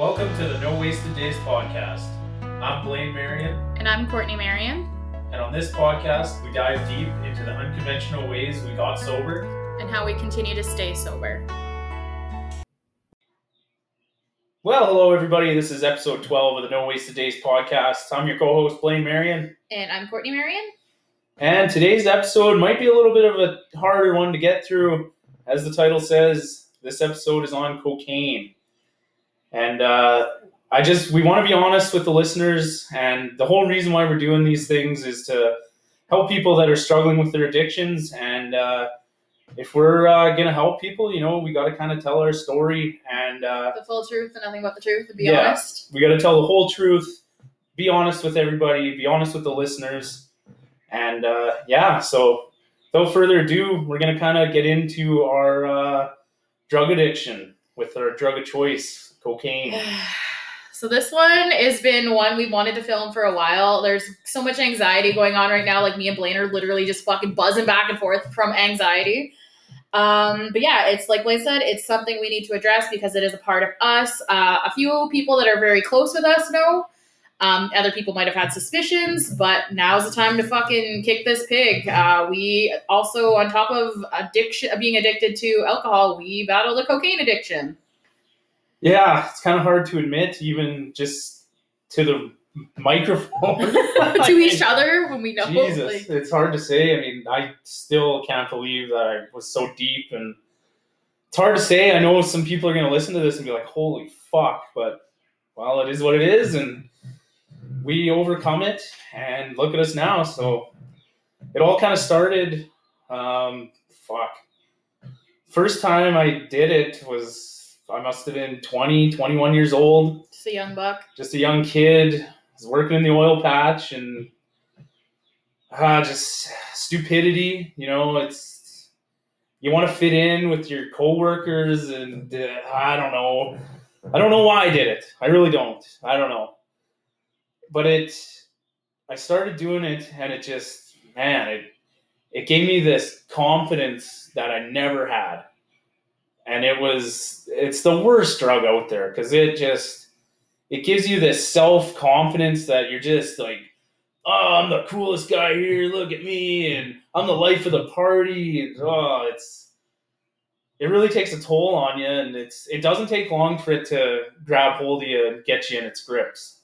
Welcome to the No Wasted Days podcast. I'm Blaine Marion, And I'm Courtney Marion. and on this podcast, we dive deep into the unconventional ways we got sober. and how we continue to stay sober. Well, hello, everybody. This is episode 12 of the No Wasted Days podcast. I'm your co host, Blaine Marion, And I'm Courtney Marion. and today's episode might be a little bit of a harder one to get through. As the title says, this episode is on cocaine. And uh, I just, we want to be honest with the listeners, and the whole reason why we're doing these things is to help people that are struggling with their addictions. And uh, if we're uh, going to help people, you know, we got to kind of tell our story and uh, The full truth and nothing but the truth, to be Yeah. honest. we got to tell the whole truth, be honest with everybody, be honest with the listeners. And uh, yeah, so without further ado, we're going to kind of get into our uh, drug addiction with our drug of choice, cocaine. So this one has been one we wanted to film for a while. There's so much anxiety going on right now. Like me and Blaine are literally just fucking buzzing back and forth from anxiety. Um, but yeah, it's like Blaine said, it's something we need to address because it is a part of us. Uh, a few people that are very close with us know. Um, other people might have had suspicions, but now's the time to fucking kick this pig. Uh, we also, on top of addiction, being addicted to alcohol, we battle the cocaine addiction. Yeah, it's kind of hard to admit, even just to the microphone. to each other when we know. Jesus, like- it's hard to say. I mean, I still can't believe that I was so deep, and it's hard to say. I know some people are going to listen to this and be like, "Holy fuck!" But well, it is what it is, and we overcome it. And look at us now. So it all kind of started. Um, fuck. First time I did it was I must have been 20, 21 years old Just a young buck. just a young kid, was working in the oil patch, and uh, just stupidity. You know, it's you want to fit in with your coworkers, and uh, I don't know. I don't know why I did it. I really don't. I don't know. But it, I started doing it, and it just, man, it, it gave me this confidence that I never had, and it was, it's the worst drug out there because it just, it gives you this self confidence that you're just like, oh, I'm the coolest guy here. Look at me, and I'm the life of the party. And, oh, it's it really takes a toll on you, and it's it doesn't take long for it to grab hold of you and get you in its grips.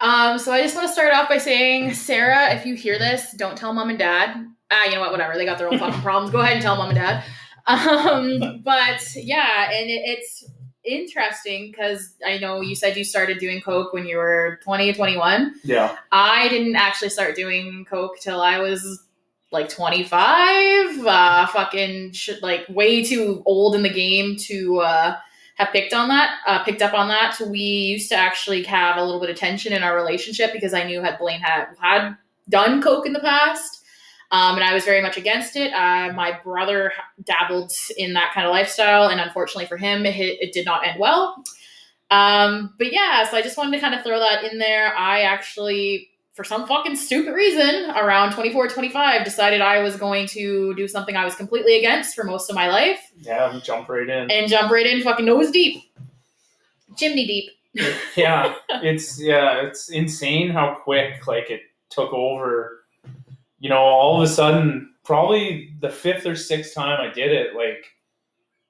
Um, so I just want to start off by saying, Sarah, if you hear this, don't tell mom and dad. Ah, you know what? Whatever. They got their own fucking problems. Go ahead and tell mom and dad. Um, but yeah, and it, it's interesting because I know you said you started doing coke when you were 20, 21. Yeah, I didn't actually start doing coke till I was like 25. Uh, fucking sh- like way too old in the game to uh, have picked on that, uh, picked up on that. We used to actually have a little bit of tension in our relationship because I knew had Blaine had had done coke in the past. Um, and I was very much against it. Uh, my brother dabbled in that kind of lifestyle, and unfortunately for him, it, it did not end well. Um, but yeah, so I just wanted to kind of throw that in there. I actually, for some fucking stupid reason, around 24, 25, decided I was going to do something I was completely against for most of my life yeah, jump right in. and jump right in fucking nose deep. Chimney deep. yeah, it's yeah, it's insane how quick like it took over. You know, all of a sudden, probably the fifth or sixth time I did it, like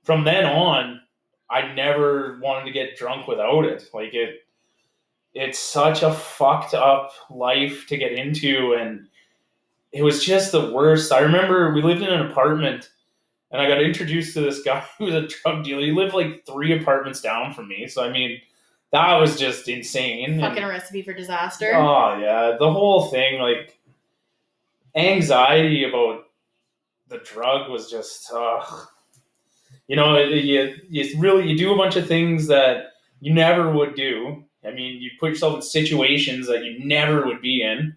from then on, I never wanted to get drunk without it. Like it, it's such a fucked up life to get into, and it was just the worst. I remember we lived in an apartment. And I got introduced to this guy who was a drug dealer. He lived like three apartments down from me. So I mean, that was just insane. Fucking And- a recipe for disaster. oh yeah, the whole thing, like anxiety about the drug was just, ugh. you know, you you really you do a bunch of things that you never would do. I mean, you put yourself in situations that you never would be in,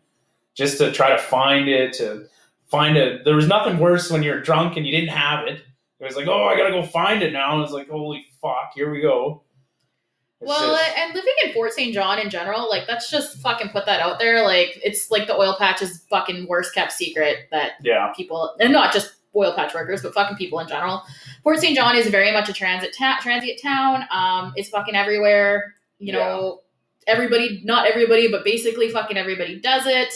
just to try to find it. To find it, there was nothing worse when you're drunk and you didn't have it. It was like, oh, I gotta go find it now. And it's like, holy fuck, here we go. It's Well, just- and living in Fort St. John in general, like that's just fucking put that out there. Like it's like the oil patch is fucking worst kept secret that yeah, people, and not just oil patch workers, but fucking people in general. Fort St. John is very much a transit ta- transient town. Um, it's fucking everywhere. You know, everybody, not everybody, but basically fucking everybody does it.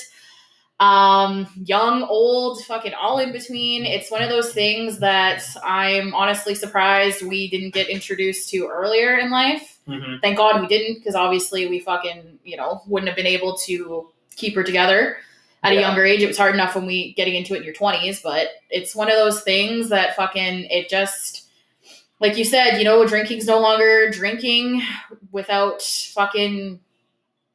Um, young, old, fucking all in between. It's one of those things that I'm honestly surprised we didn't get introduced to earlier in life. Mhm. Thank God we didn't, because obviously we fucking, you know, wouldn't have been able to keep her together at a younger age. It was hard enough when we getting into it in your twenties, but it's one of those things that fucking it just like you said, you know, drinking's no longer drinking without fucking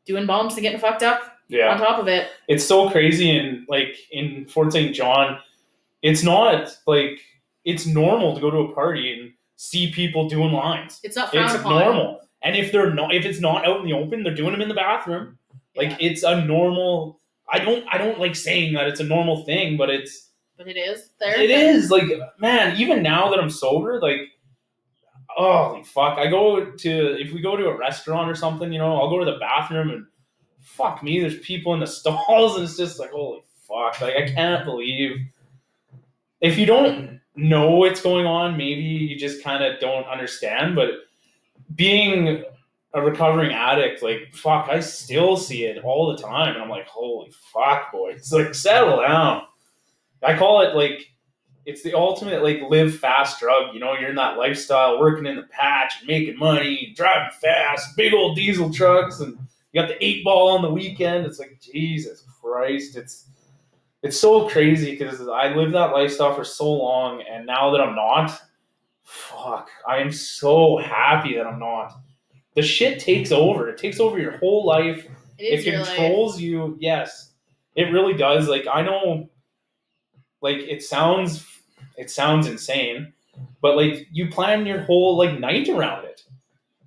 doing bumps and getting fucked up Yeah. on top of it. it's so crazy and like in Fort St. John, it's not like it's normal to go to a party and see people doing lines. It's not It's upon. normal. And if they're not if it's not out in the open, they're doing them in the bathroom. Like it's a normal I don't I don't like saying that it's a normal thing, but it's but it is there. it is like man, even now that I'm sober, like oh fuck. I go to if we go to a restaurant or something, you know, I'll go to the bathroom and fuck me, there's people in the stalls and it's just like holy fuck. Like I can't believe if you don't know what's going on, maybe you just kind of don't understand, but being a recovering addict, like fuck, I still see it all the time, and I'm like, holy fuck, boy. It's like settle down. I call it like it's the ultimate like live fast drug. You know, you're in that lifestyle, working in the patch, making money, driving fast, big old diesel trucks, and you got the eight ball on the weekend. It's like Jesus Christ, it's it's so crazy because I lived that lifestyle for so long, and now that I'm not, fuck, I am so happy that I'm not. The shit takes over. It takes over your whole life. It your life. controls you. Yes, it really does. Like I know, like it sounds, it sounds insane, but like you plan your whole like night around it.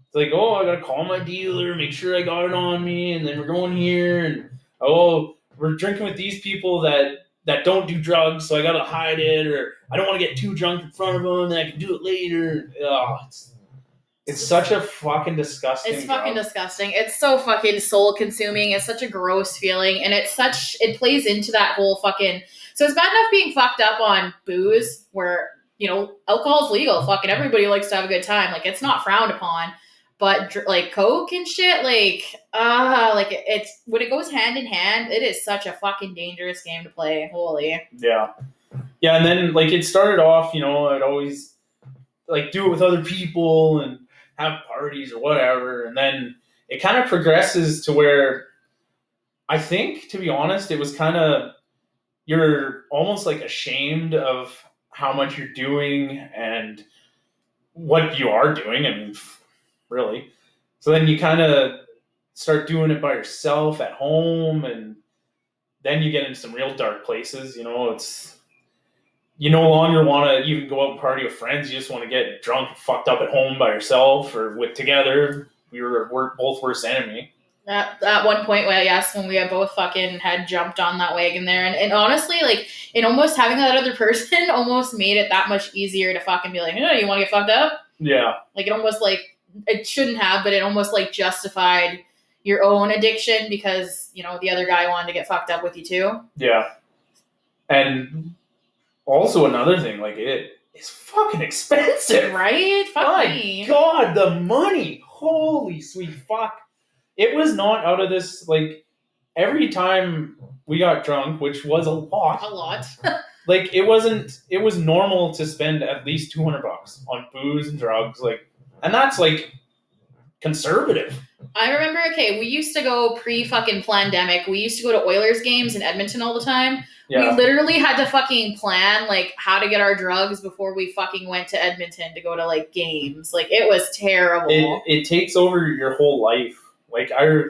It's like, oh, I gotta call my dealer, make sure I got it on me, and then we're going here, and oh, we're drinking with these people that that don't do drugs, so I gotta hide it, or I don't want to get too drunk in front of them, and I can do it later. Oh, it's it's such a fucking disgusting. It's fucking disgusting. It's so fucking soul consuming. It's such a gross feeling, and it's such it plays into that whole fucking. So it's bad enough being fucked up on booze, where you know alcohol's legal. Fucking everybody likes to have a good time. Like it's not frowned upon. But like coke and shit, like ah, like it- it's when it goes hand in hand, it is such a fucking dangerous game to play. Holy, Yeah. Yeah, and then like it started off, you know, I'd always like do it with other people and have parties or whatever, and then it kind of progresses to where I think, to be honest, it was kind of you're almost like ashamed of how much you're doing and what you are doing. I mean, really. So then you kind of start doing it by yourself at home and then you get into some real dark places. You know, it's you no longer want to even go out and party with friends. You just want to get drunk, fucked up at home by yourself or with together. We were we're both worst enemy. At, at one point, well, yes, when we had both fucking had jumped on that wagon there, and, and honestly, like, it almost having that other person almost made it that much easier to fucking be like, oh, you want to get fucked up? Yeah, Like, it almost like it shouldn't have, but it almost like justified your own addiction because you know the other guy wanted to get fucked up with you too. yeah. And also another thing, like it is fucking expensive. Right? Fuck My me. God, the money! Holy sweet fuck! It was not out of this. Like every time we got drunk, which was a lot. A lot. like it wasn't it was normal to spend at least 200 bucks on booze and drugs like and that's like conservative I remember, okay, we used to go pre fucking pandemic. We used to go to Oilers games in Edmonton all the time. Yeah. We literally had to fucking plan like how to get our drugs before we fucking went to Edmonton to go to like games. Like it was terrible. it, it takes over your whole life like i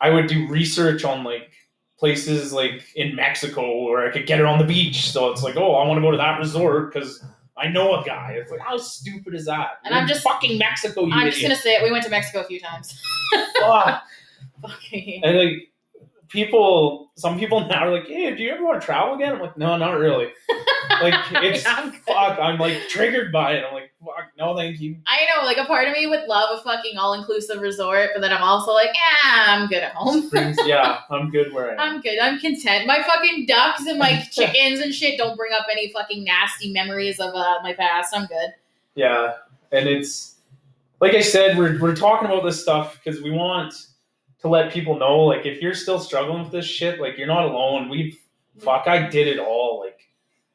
i would do research on like places like in mexico where i could get it on the beach so it's like oh i want to go to that resort because i know a guy it's like how stupid is that And You're I'm just- fucking mexico you I'm just gonna say it. We went to Mexico a few times. Fuck. Fucking- and like people, some people now are like, "Hey, do you ever want to travel again?" I'm like, "No, not really." Like it's I'm fuck. I'm like triggered by it. I'm like, "Fuck, no, thank you." I know, like a part of me would love a fucking all inclusive resort, but then I'm also like, yeah, I'm good at home. Brings, yeah, I'm good where I am. I'm good. I'm content. My fucking ducks and my chickens and shit don't bring up any fucking nasty memories of uh, my past. I'm good. Yeah, and it's like I said, we're we're talking about this stuff because we want to let people know, like, if you're still struggling with this shit, like, you're not alone. We, fuck, I did it all. Like,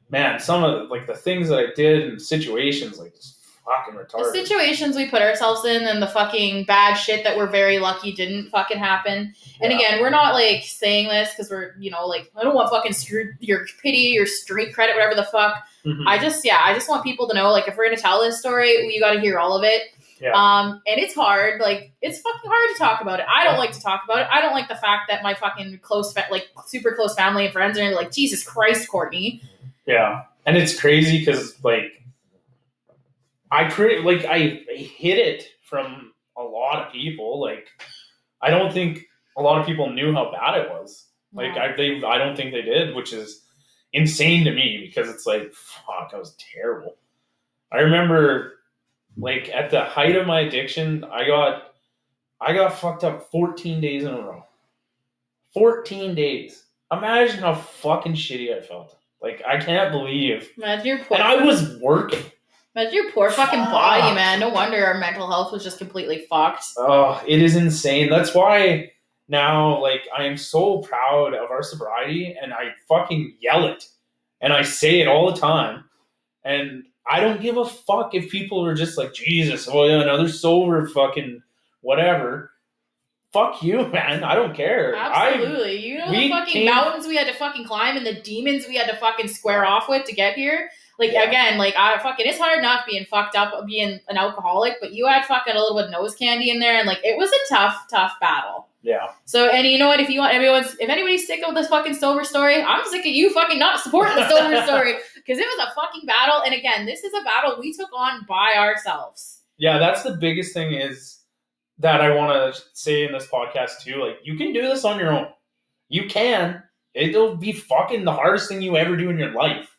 man, some of the, like the things that I did and situations, like, just fucking The situations we put ourselves in and the fucking bad shit that we're very lucky didn't fucking happen. And Yeah. again, we're not like saying this because we're, you know, like, I don't want fucking screw- your pity or street credit, whatever the fuck. Mhm. I just, yeah, I just want people to know, like, if we're gonna tell this story, you got to hear all of it. Yeah. Um, and it's hard. Like, it's fucking hard to talk about it. I don't like to talk about it. I don't like the fact that my fucking close, fa- like, super close family and friends are like, Jesus Christ, Courtney. Yeah, and it's crazy because like I pretty like I hid it from a lot of people. Like I don't think a lot of people knew how bad it was. Like I they I don't think they did, which is insane to me because it's like fuck, I was terrible. I remember like at the height of my addiction, I got I got fucked up 14 days in a row. 14 days. Imagine how fucking shitty I felt. Like I can't believe. Imagine your And I was working. Imagine your poor fucking body, man. No wonder our mental health was just completely fucked. Oh, it is insane. That's why now, like, I am so proud of our sobriety, and I fucking yell it, and I say it all the time, and I don't give a fuck if people are just like, Jesus, oh yeah, another sober, fucking whatever. Fuck you, man. I don't care. I, Absolutely. you know the fucking came- mountains we had to fucking climb and the demons we had to fucking square off with to get here. Like Yeah. again, like I fucking it's hard enough being fucked up being an alcoholic, but you had fucking a little bit of nose candy in there and like it was a tough, tough battle. yeah, So and you know what? If you want everyone's if anybody's sick of this fucking sober story, I'm sick of you fucking not supporting the sober story because it was a fucking battle. And again, this is a battle we took on by ourselves. yeah. That's the biggest thing is that I want to say in this podcast too. Like, you can do this on your own. You can. It'll be fucking the hardest thing you ever do in your life.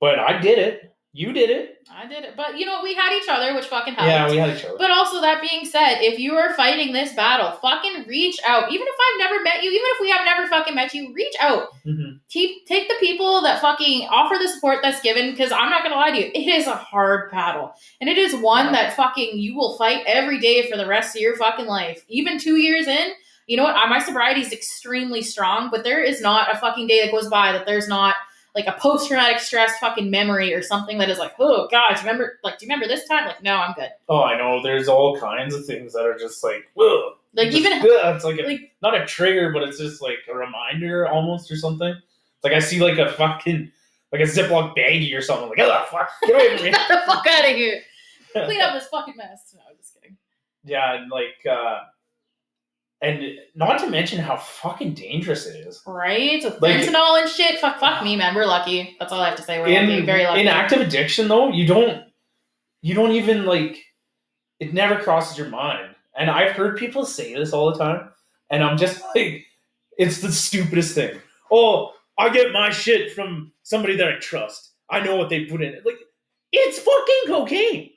But I did it. You did it. I did it, but you know we had each other, which fucking helped. Yeah, we had each other. But also, that being said, if you are fighting this battle, fucking reach out. Even if I've never met you, even if we have never fucking met you, reach out. Mhm. Keep, take the people that fucking offer the support that's given, because I'm not gonna lie to you, it is a hard battle. And it is one that fucking you will fight every day for the rest of your fucking life. Even two years in, you know what? Uh, My sobriety is extremely strong, but there is not a fucking day that goes by that there's not like a post traumatic stress fucking memory or something that is like, oh you remember like do you remember this time? Like, no, I'm good. Oh, I know. There's all kinds of things that are just like, ugh. Like Just, even ugh. it's like, a, like not a trigger, but it's just like a reminder almost or something. It's like I see like a fucking like a Ziploc baggie or something. Like, oh fuck, get away from me. get the fuck out of here. Clean up this fucking mess. No, I'm just kidding. yeah, and like, uh and not to mention how fucking dangerous it is. Right? With Like- fentanyl and shit. Fuck fuck me, man. We're lucky. That's all I have to say. We're lucky. Very lucky. in active addiction though you don't you don't even like it never crosses your mind and i've heard people say this all the time and i'm just like it's the stupidest thing oh i get my shit from somebody that i trust i know what they put in it like it's fucking cocaine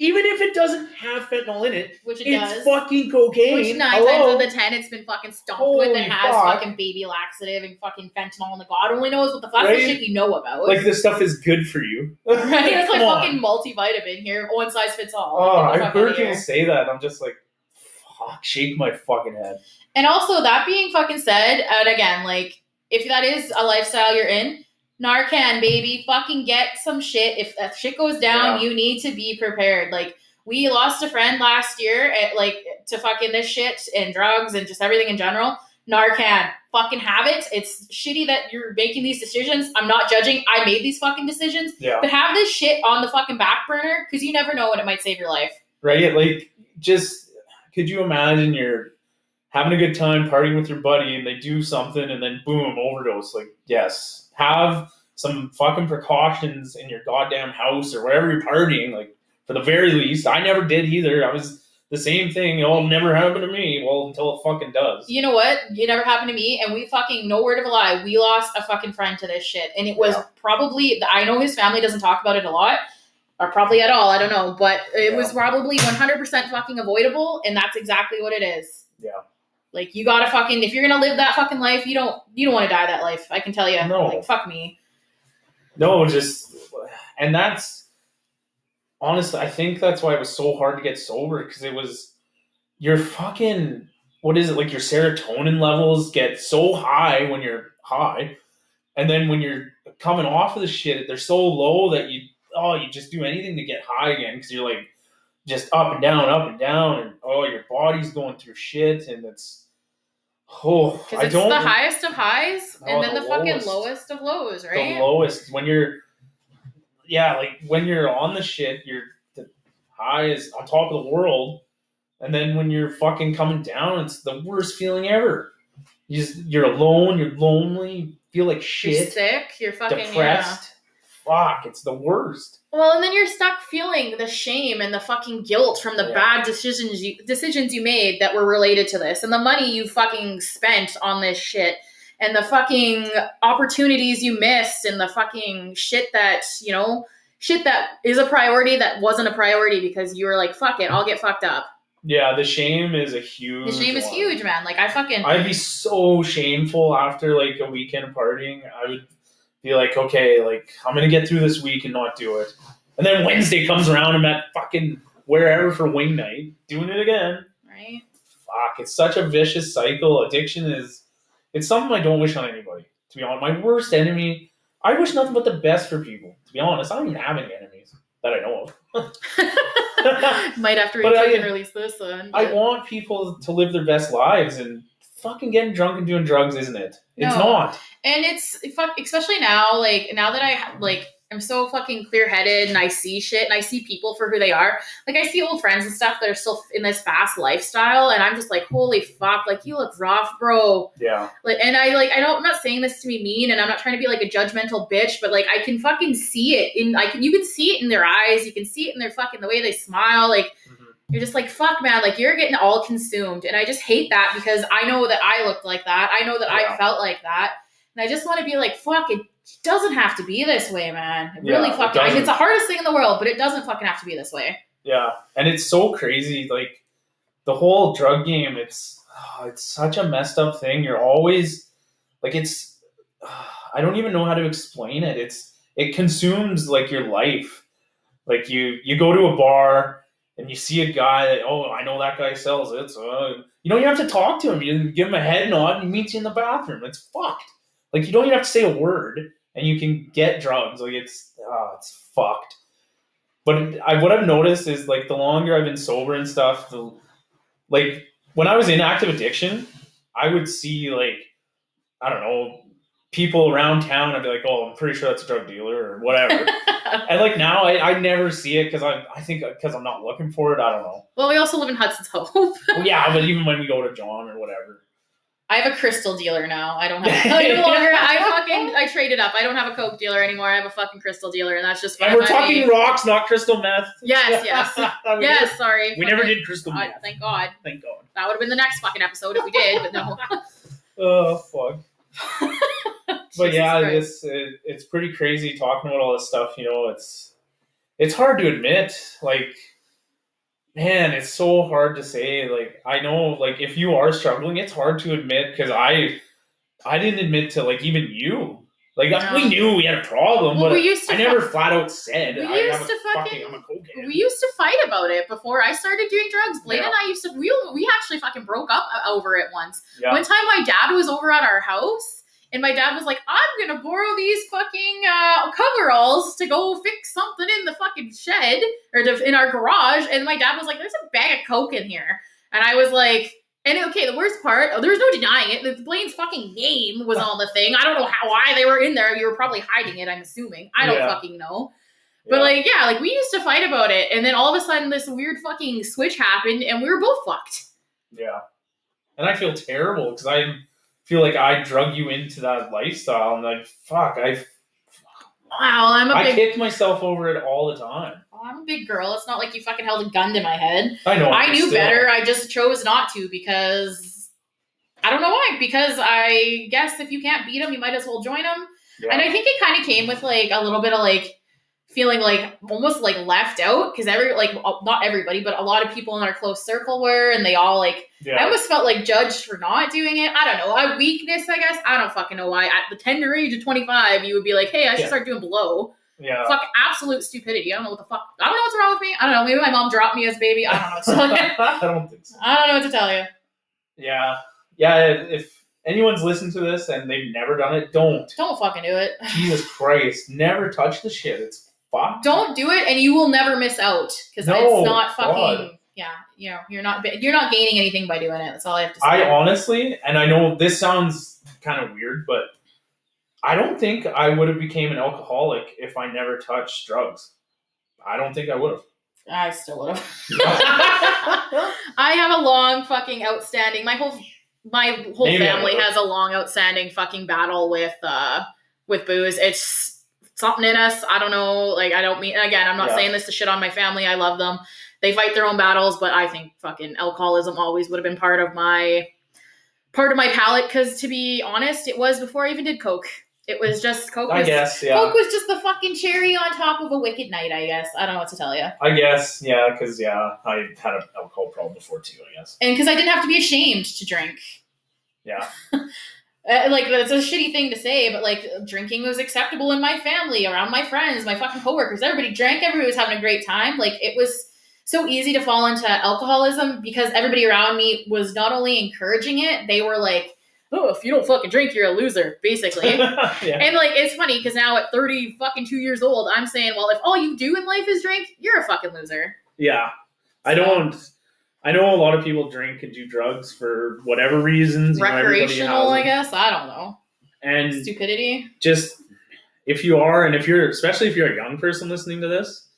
even if it doesn't have fentanyl in it Which it it's does. fucking cocaine Which nine Hello? times out of the ten, it's been fucking stomped with and has fuck. fucking baby laxative and fucking fentanyl. And the God only knows what the fuck Right? the shit you know about. like this stuff is good for you right? It's like on. fucking multivitamin here. One size fits all. oh Like, i've heard people say that i'm just like fuck shake my fucking head And also, that being fucking said, and again, like, if that is a lifestyle you're in, Narcan, baby, fucking get some shit. If that shit goes down, Yeah. you need to be prepared. Like, we lost a friend last year, at, like, to fucking this shit and drugs and just everything in general. Narcan, fucking have it. It's shitty that you're making these decisions. I'm not judging. I made these fucking decisions. yeah But have this shit on the fucking back burner because you never know when it might save your life. right? Like, just could you imagine you're having a good time partying with your buddy and they do something and then boom, overdose? Like, yes, have some fucking precautions in your goddamn house or wherever you're partying. Like, for the very least, I never did either. I was the same thing. It'll never happen to me. Well, until it fucking does. You know what? It never happened to me, and we fucking no word of a lie. We lost a fucking friend to this shit, and it was Yeah. probably. I know his family doesn't talk about it a lot, or probably at all. I don't know, but it Yeah. was probably one hundred percent fucking avoidable, and that's exactly what it is. Yeah. Like you gotta fucking if you're gonna live that fucking life, you don't you don't want to die that life. I can tell you. No. Like fuck me. No, just and that's honestly, I think that's why it was so hard to get sober because it was your fucking what is it like your serotonin levels get so high when you're high, and then when you're coming off of the shit, they're so low that you oh you just do anything to get high again because you're like just up and down, up and down, and oh your body's going through shit, and it's oh Because it's the highest of highs Oh, and then the the, fucking lowest. of lows, right? the lowest when you're yeah like when you're on the shit you're the high is on top of the world and then when you're fucking coming down it's the worst feeling ever you just, you're alone you're lonely you feel like you're shit sick. You're fucking yeah. depressed fuck it's the worst Well, and then you're stuck feeling the shame and the fucking guilt from the Yeah. bad decisions you decisions you made that were related to this, and the money you fucking spent on this shit, and the fucking opportunities you missed, and the fucking shit that you know, shit that is a priority that wasn't a priority because you were like, "Fuck it, I'll get fucked up." yeah the shame is a huge The shame is one. huge, man. Like I fucking I'd be so shameful after like a weekend partying. I would be like, okay, like I'm gonna get through this week and not do it. And then Wednesday comes around, I'm at fucking wherever for wing night, doing it again. right. Fuck, it's such a vicious cycle. Addiction is it's something I don't wish on anybody. To be honest, my worst enemy. I wish nothing but the best for people. To be honest, I don't even have any enemies that I know of. Might have to But I- release this one. I want people to live their best lives, and fucking getting drunk and doing drugs isn't it? It's No. not. and it's fuck especially now like now that i like i'm so fucking clear-headed and i see shit and i see people for who they are like i see old friends and stuff that are still in this fast lifestyle and i'm just like holy fuck like you look rough bro Yeah. like and i like i don't i'm not saying this to be mean and i'm not trying to be like a judgmental bitch but like i can fucking see it in i can you can see it in their eyes you can see it in their fucking the way they smile like mm-hmm. You're just like fuck man like you're getting all consumed and i just hate that because i know that i looked like that i know that Yeah. i felt like that and i just want to be like fuck it doesn't have to be this way man it really Yeah, it fucking I mean, doesn't. it's the hardest thing in the world but it doesn't fucking have to be this way Yeah, and it's so crazy. Like the whole drug game, it's oh, it's such a messed up thing. You're always like it's. Ah, I don't even know how to explain it. It's it consumes like your life. Like you you go to a bar and you see a guy that oh I know that guy sells it. So uh, you don't even have to talk to him. You give him a head nod and he meets you in the bathroom. It's fucked. Like you don't even have to say a word and you can get drugs. Like it's oh, it's fucked. But I, what I've noticed is like the longer I've been sober and stuff, the like when I was in active addiction, I would see like I don't know people around town. I'd be like, oh, I'm pretty sure that's a drug dealer or whatever. and like now, I, I never see it because I I think uh, because I'm not looking for it. I don't know. well we also live in hudson's hope Well, yeah, but even when we go to John or whatever, I have a crystal dealer now. I don't have. I no longer. I fucking. I traded up. I don't have a coke dealer anymore. I have a fucking crystal dealer, and that's just and we're talking rocks, not crystal meth. Yes, yes, yes. Sorry. never- we never did crystal meth. thank God. Thank God. That would have been the next fucking episode if we did, but no. Oh fuck. But Jesus yeah, Christ. it's it, it's pretty crazy talking about all this stuff. You know, it's it's hard to admit. Like, man, it's so hard to say. Like, I know, like, if you are struggling, it's hard to admit because I I didn't admit to like even you. Like, No. we knew we had a problem, Well, but we used to I never fu- flat out said We I used to fucking- I'm a cokehead. we used to fight about it before I started doing drugs. Blaine Yeah. and I used to. We we actually fucking broke up over it once. yeah. One time, my dad was over at our house, and my dad was like, "I'm gonna borrow these fucking uh, coveralls to go fix something in the fucking shed or to, in our garage." And my dad was like, "There's a bag of coke in here," and I was like. And okay, the worst part, oh, there was no denying it. Blaine's fucking name was on the thing. I don't know how why they were in there. You were probably hiding it. I'm assuming. I don't Yeah. fucking know. But Yeah. like, yeah, like we used to fight about it, and then all of a sudden, this weird fucking switch happened, and we were both fucked. Yeah. And I feel terrible because I feel like I drug you into that lifestyle and like fuck, I Wow, I'm a I big I kick myself over it all the time. I'm a big girl. It's not like you fucking held a gun to my head. I know. I knew still. better. I just chose not to because I don't know why. Because I guess if you can't beat them, you might as well join them. Yeah. And I think it kind of came with like a little bit of like feeling like almost like left out because every like not everybody, but a lot of people in our close circle were, and they all like yeah. I almost felt like judged for not doing it. I don't know. A weakness, I guess. I don't fucking know why. At the tender age of 25, you would be like, hey, I should Yeah. start doing blow. yeah. Fuck absolute stupidity. I don't know what the fuck. I don't know what's wrong with me. I don't know. Maybe my mom dropped me as a baby. I don't know what to tell you. I don't think so. I don't know what to tell you. Yeah. Yeah. If anyone's listened to this and they've never done it, don't. Don't fucking do it. Jesus Christ. Never touch the shit. It's fucked. Don't do it, and you will never miss out because No, it's not fucking. God. Yeah, you know, you're not you're not gaining anything by doing it. That's all I have to say. I honestly, and I know this sounds kind of weird, but I don't think I would have became an alcoholic if I never touched drugs. I don't think I would have. I still would have. I have a long fucking outstanding. My whole my whole Maybe family has a long outstanding fucking battle with uh with booze. It's something in us. I don't know. Like I don't mean again. I'm not Yeah. saying this to shit on my family. I love them. They fight their own battles, but I think fucking alcoholism always would have been part of my part of my palate. Because to be honest, it was before I even did coke. It was just coke. I was, guess, yeah. Coke was just the fucking cherry on top of a wicked night. I guess I don't know what to tell you. I guess, yeah, because yeah, I had an alcohol problem before too. I guess. and because I didn't have to be ashamed to drink. Yeah. Uh, like that's a shitty thing to say, but like drinking was acceptable in my family, around my friends, my fucking coworkers. Everybody drank. Everybody was having a great time. Like it was so easy to fall into alcoholism because everybody around me was not only encouraging it, they were like, "Oh, if you don't fucking drink, you're a loser," basically. yeah. And like it's funny because now at 30 fucking two years old, I'm saying, well, if all you do in life is drink, you're a fucking loser. Yeah. I don't. I know a lot of people drink and do drugs for whatever reasons. you know, Recreational, I guess. I don't know. And Stupidity. just if you are, and if you're, especially if you're a young person listening to this,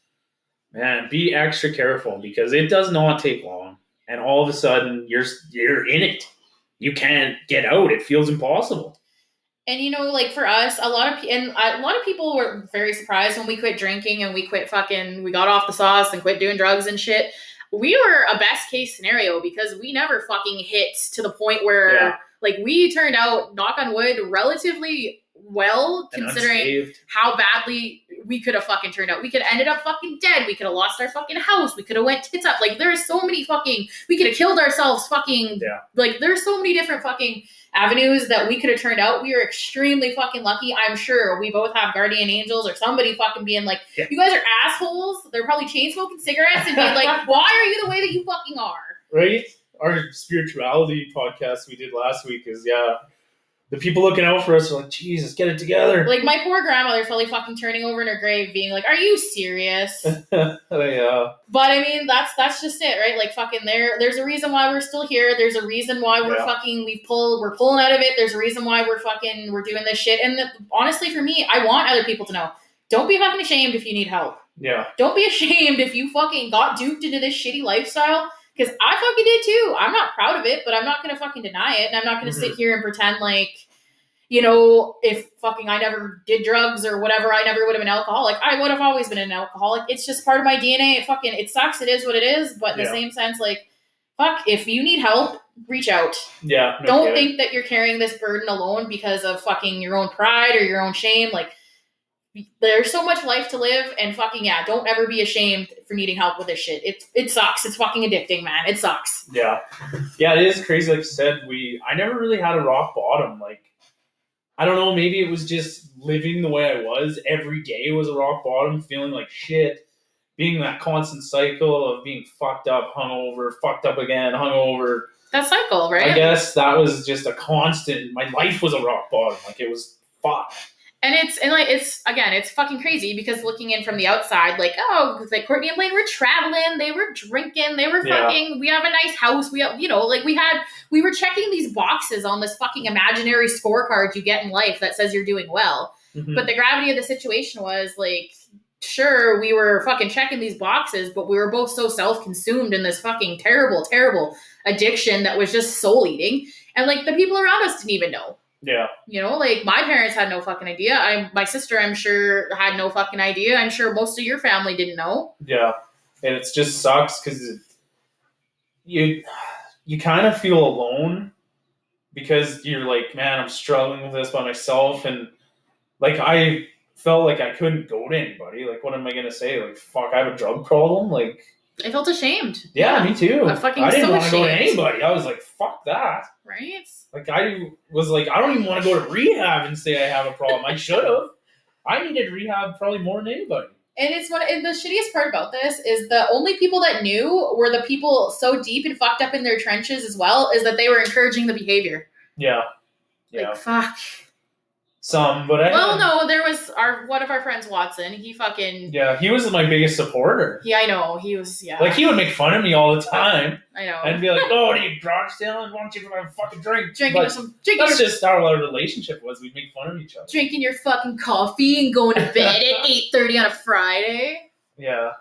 man, be extra careful because it does not take long, and all of a sudden you're you're in it. You can't get out. It feels impossible. And you know, like for us, a lot of and a lot of people were very surprised when we quit drinking and we quit fucking. We got off the sauce and quit doing drugs and shit. We were a best case scenario because we never fucking hit to the point where Yeah. like we turned out, knock on wood, relatively well And considering unscathed. how badly we could have fucking turned out. We could have ended up fucking dead. We could have lost our fucking house. We could have went tits up. Like there's so many fucking. We could have killed ourselves. Fucking. Yeah. Like there's so many different fucking avenues that we could have turned out. We are extremely fucking lucky. I'm sure we both have guardian angels or somebody fucking being like, Yeah. you guys are assholes. They're probably chain smoking cigarettes and being like, why are you the way that you fucking are? right? Our spirituality podcast we did last week is yeah. The people looking out for us are like, Jesus, get it together. Like my poor grandmother's probably fucking turning over in her grave, being like, "Are you serious?" yeah. But I mean, that's that's just it, right? Like fucking there there's a reason why we're still here. There's a reason why we're Yeah. fucking we pull we're pulling out of it. There's a reason why we're fucking we're doing this shit. And the, honestly for me, I want other people to know. Don't be fucking ashamed if you need help. Yeah. Don't be ashamed if you fucking got duped into this shitty lifestyle cuz I fucking did too. I'm not proud of it, but I'm not going to fucking deny it and I'm not going to sit mm-hmm. here and pretend like you know, if fucking I never did drugs or whatever, I never would have been alcoholic. I would have always been an alcoholic. It's just part of my DNA. It fucking it sucks. It is what it is. But in the same sense, like, fuck, if you need help, reach out. Yeah. no Don't kidding. think that you're carrying this burden alone because of fucking your own pride or your own shame. Like, there's so much life to live, and fucking yeah, don't ever be ashamed for needing help with this shit. It it sucks. It's fucking addicting, man. It sucks. Yeah. Yeah, it is crazy. Like you said, we I never really had a rock bottom. Like I don't know, maybe it was just living the way I was. Every day was a rock bottom, feeling like shit. Being that constant cycle of being fucked up, hungover, fucked up again, hungover. That cycle, right? I guess that was just a constant. My life was a rock bottom. Like it was fuck. And it's and like it's again, it's fucking crazy because looking in from the outside, like oh, like Courtney and Blaine were traveling, they were drinking, they were Yeah. fucking. We have a nice house, we have you know, like we had we were checking these boxes on this fucking imaginary scorecard you get in life that says you're doing well. Mhm. But the gravity of the situation was like, sure, we were fucking checking these boxes, but we were both so self consumed in this fucking terrible, terrible addiction that was just soul eating, and like the people around us didn't even know. Yeah. You know, like my parents had no fucking idea. I my sister, I'm sure, had no fucking idea. I'm sure most of your family didn't know. Yeah, and it just sucks because you you kind of feel alone because you're like, man, I'm struggling with this by myself, and like I felt like I couldn't go to anybody. Like, what am I gonna say? Like, fuck, I have a drug problem. Like, I felt ashamed. yeah, me too. I'm fucking I didn't so want to go to anybody. I was like, fuck that. Right? Like, I was like, I don't even want to go to rehab and say I have a problem. I should have. I needed rehab probably more than anybody. And it's one and the shittiest part about this is the only people that knew were the people so deep and fucked up in their trenches as well, is that they were encouraging the behavior. Yeah. Yeah. Like fuck. Some, but I. Well, no, there was our one of our friends, Watson. He fucking Yeah, he was my biggest supporter. yeah, I know. He was yeah. Like he would make fun of me all the time I know. and be like, "Oh, do you drugs still? Why don't you have a fucking drink?" drinking But some drinking that's your, just how our relationship was. We'd make fun of each other. drinking your fucking coffee and going to bed at eight thirty on a Friday. Yeah,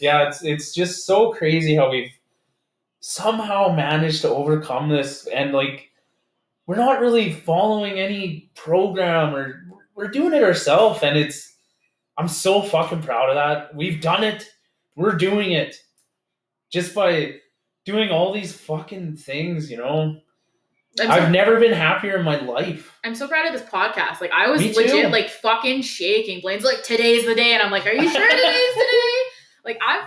yeah. It's it's just so crazy how we've somehow managed to overcome this, and like we're not really following any program or we're doing it ourselves, and it's. I'm so fucking proud of that. We've done it. We're doing it just by doing all these fucking things, you know. I'm I've never been happier in my life. I'm so proud of this podcast. Like I was legit like fucking shaking. Blaine's like, today's the day, and I'm like, Are you sure today's today? Like I'm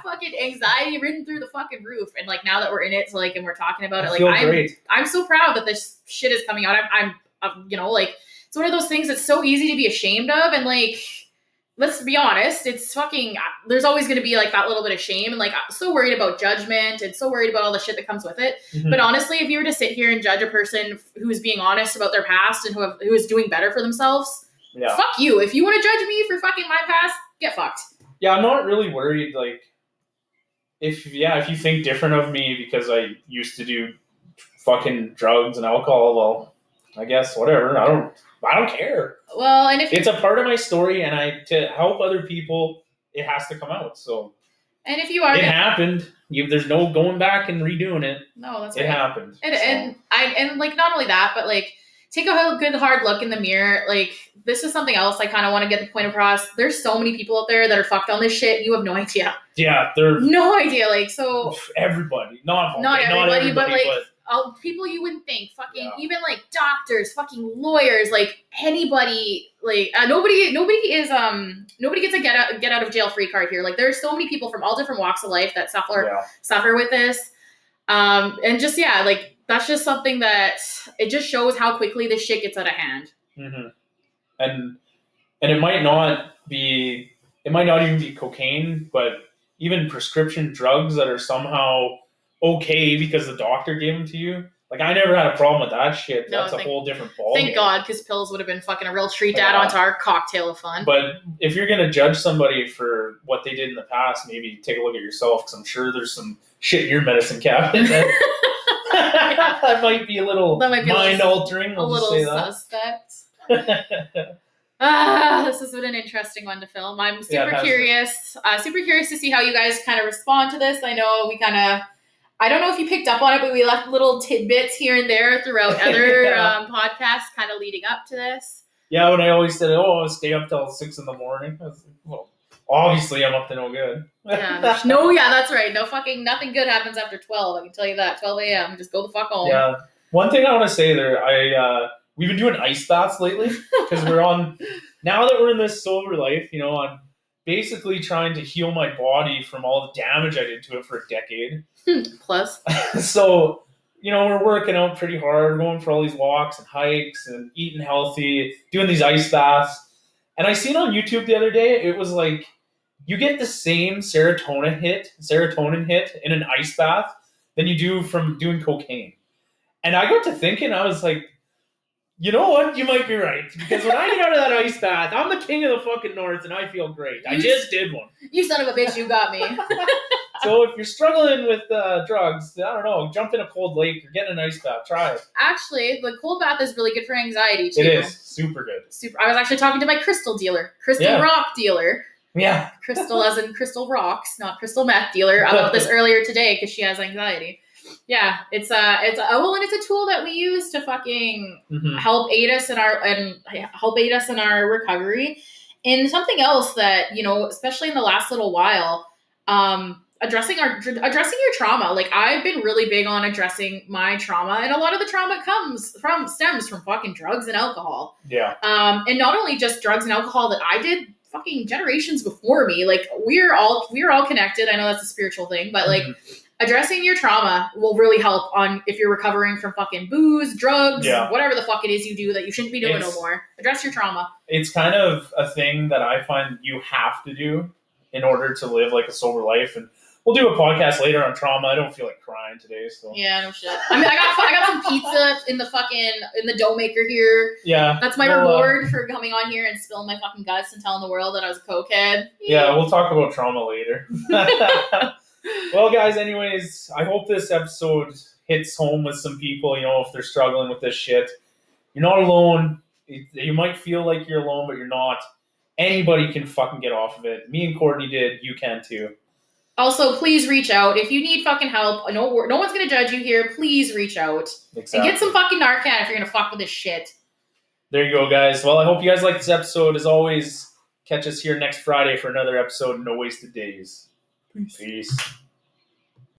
fucking anxiety ridden through the fucking roof, and like now that we're in it, so like, and we're talking about I it, like I'm great. I'm so proud that this shit is coming out. I'm, I'm, I'm, you know, like it's one of those things that's so easy to be ashamed of, and like, let's be honest, it's fucking. There's always going to be like that little bit of shame, and like I'm so worried about judgment, and so worried about all the shit that comes with it. Mhm. But honestly, if you were to sit here and judge a person who's being honest about their past and who have, who is doing better for themselves, yeah, fuck you. If you want to judge me for fucking my past, get fucked. yeah. I'm not really worried. Like, if yeah, if you think different of me because I used to do fucking drugs and alcohol, well, I guess whatever. I don't. I don't care. Well, and if It's a part of my story, and I to help other people, it has to come out. So and if you are, it happened. You, there's no going back and redoing it. no, that's It right. happened. And, So, and I and like not only that, but like take a good hard look in the mirror. Like this is something else I kind of want to get the point across. There's so many people out there that are fucked on this shit. You have no idea, yeah, they're no idea. Like so, everybody, not Not okay, everybody, but, like, but all people you wouldn't think, fucking Yeah. even like doctors, fucking lawyers, like anybody, like uh, nobody, nobody is um nobody gets a get out get out of jail free card here. Like there's so many people from all different walks of life that suffer yeah. suffer with this. Um, and just yeah, like that's just something that it just shows how quickly this shit gets out of hand. hmm And and it might not be it might not even be cocaine, but even prescription drugs that are somehow okay because the doctor gave them to you. Like I never had a problem with that shit. No, That's a whole different ball. Thank God, because pills would have been fucking a real treat to add onto our cocktail of fun. But if you're gonna judge somebody for what they did in the past, maybe take a look at yourself because I'm sure there's some shit in your medicine cabinet that, that might be a little That might be a little- mind altering. a I'll just little say suspect. Ah, this has been an interesting one to film. I'm super been. curious. Uh, super curious to see how you guys kind of respond to this. I know we kind of. I don't know if you picked up on it, but we left little tidbits here and there throughout other Yeah. um, podcasts, kind of leading up to this. Yeah, when I always said, "Oh, I'll stay up till six in the morning," I was like, "Well, obviously I'm up to no good." Yeah, no, yeah, that's right. No fucking nothing good happens after twelve. I can tell you that. Twelve a.m. Just go the fuck home. yeah. One thing I want to say there, I uh, we've been doing ice baths lately because we're on. Now that we're in this sober life, you know, I'm basically trying to heal my body from all the damage I did to it for a decade. Plus, so you know we're working out pretty hard going for all these walks and hikes and eating healthy doing these ice baths and i seen on youtube the other day it was like you get the same serotonin hit serotonin hit in an ice bath than you do from doing cocaine and i got to thinking i was like you know what you might be right because when i get out of that ice bath i'm the king of the fucking north and i feel great i just did one you son of a bitch, you got me. so if you're struggling with uh, drugs, I don't know, jump in a cold lake or get in an ice bath. Try it. Actually, the cold bath is really good for anxiety too. It is super good. Super. I was actually talking to my crystal dealer, crystal Yeah. rock dealer, Yeah, crystal as in crystal rocks, not crystal meth dealer, I about this earlier today because she has anxiety. yeah, it's a it's a, oh well, and it's a tool that we use to fucking Mhm. help aid us in our and help aid us in our recovery. And something else that you know, especially in the last little while, um, addressing our addressing your trauma. Like I've been really big on addressing my trauma, and a lot of the trauma comes from stems from fucking drugs and alcohol. Yeah. Um, and not only just drugs and alcohol that I did fucking generations before me. Like we're all we're all connected. I know that's a spiritual thing, but like Mhm. addressing your trauma will really help on if you're recovering from fucking booze, drugs, Yeah. whatever the fuck it is you do that you shouldn't be doing It's- no more. Address your trauma. it's kind of a thing that I find you have to do in order to live like a sober life. And we'll do a podcast later on trauma. I don't feel like crying today, so Yeah, no shit. I mean, I got I got some pizza in the fucking in the dough maker here. yeah. That's my we'll, uh, reward for coming on here and spilling my fucking guts and telling the world that I was a cokehead. yeah, we'll talk about trauma later. well, guys, anyways, I hope this episode hits home with some people. You know, if they're struggling with this shit, you're not alone. You might feel like you're alone, but you're not. Anybody can fucking get off of it. Me and Courtney did. You can too. Also, please reach out if you need fucking help. No, no one's gonna judge you here. Please reach out Exactly. and get some fucking Narcan if you're gonna fuck with this shit. There you go, guys. Well, I hope you guys like this episode. As always, catch us here next Friday for another episode No Wasted Days. Peace.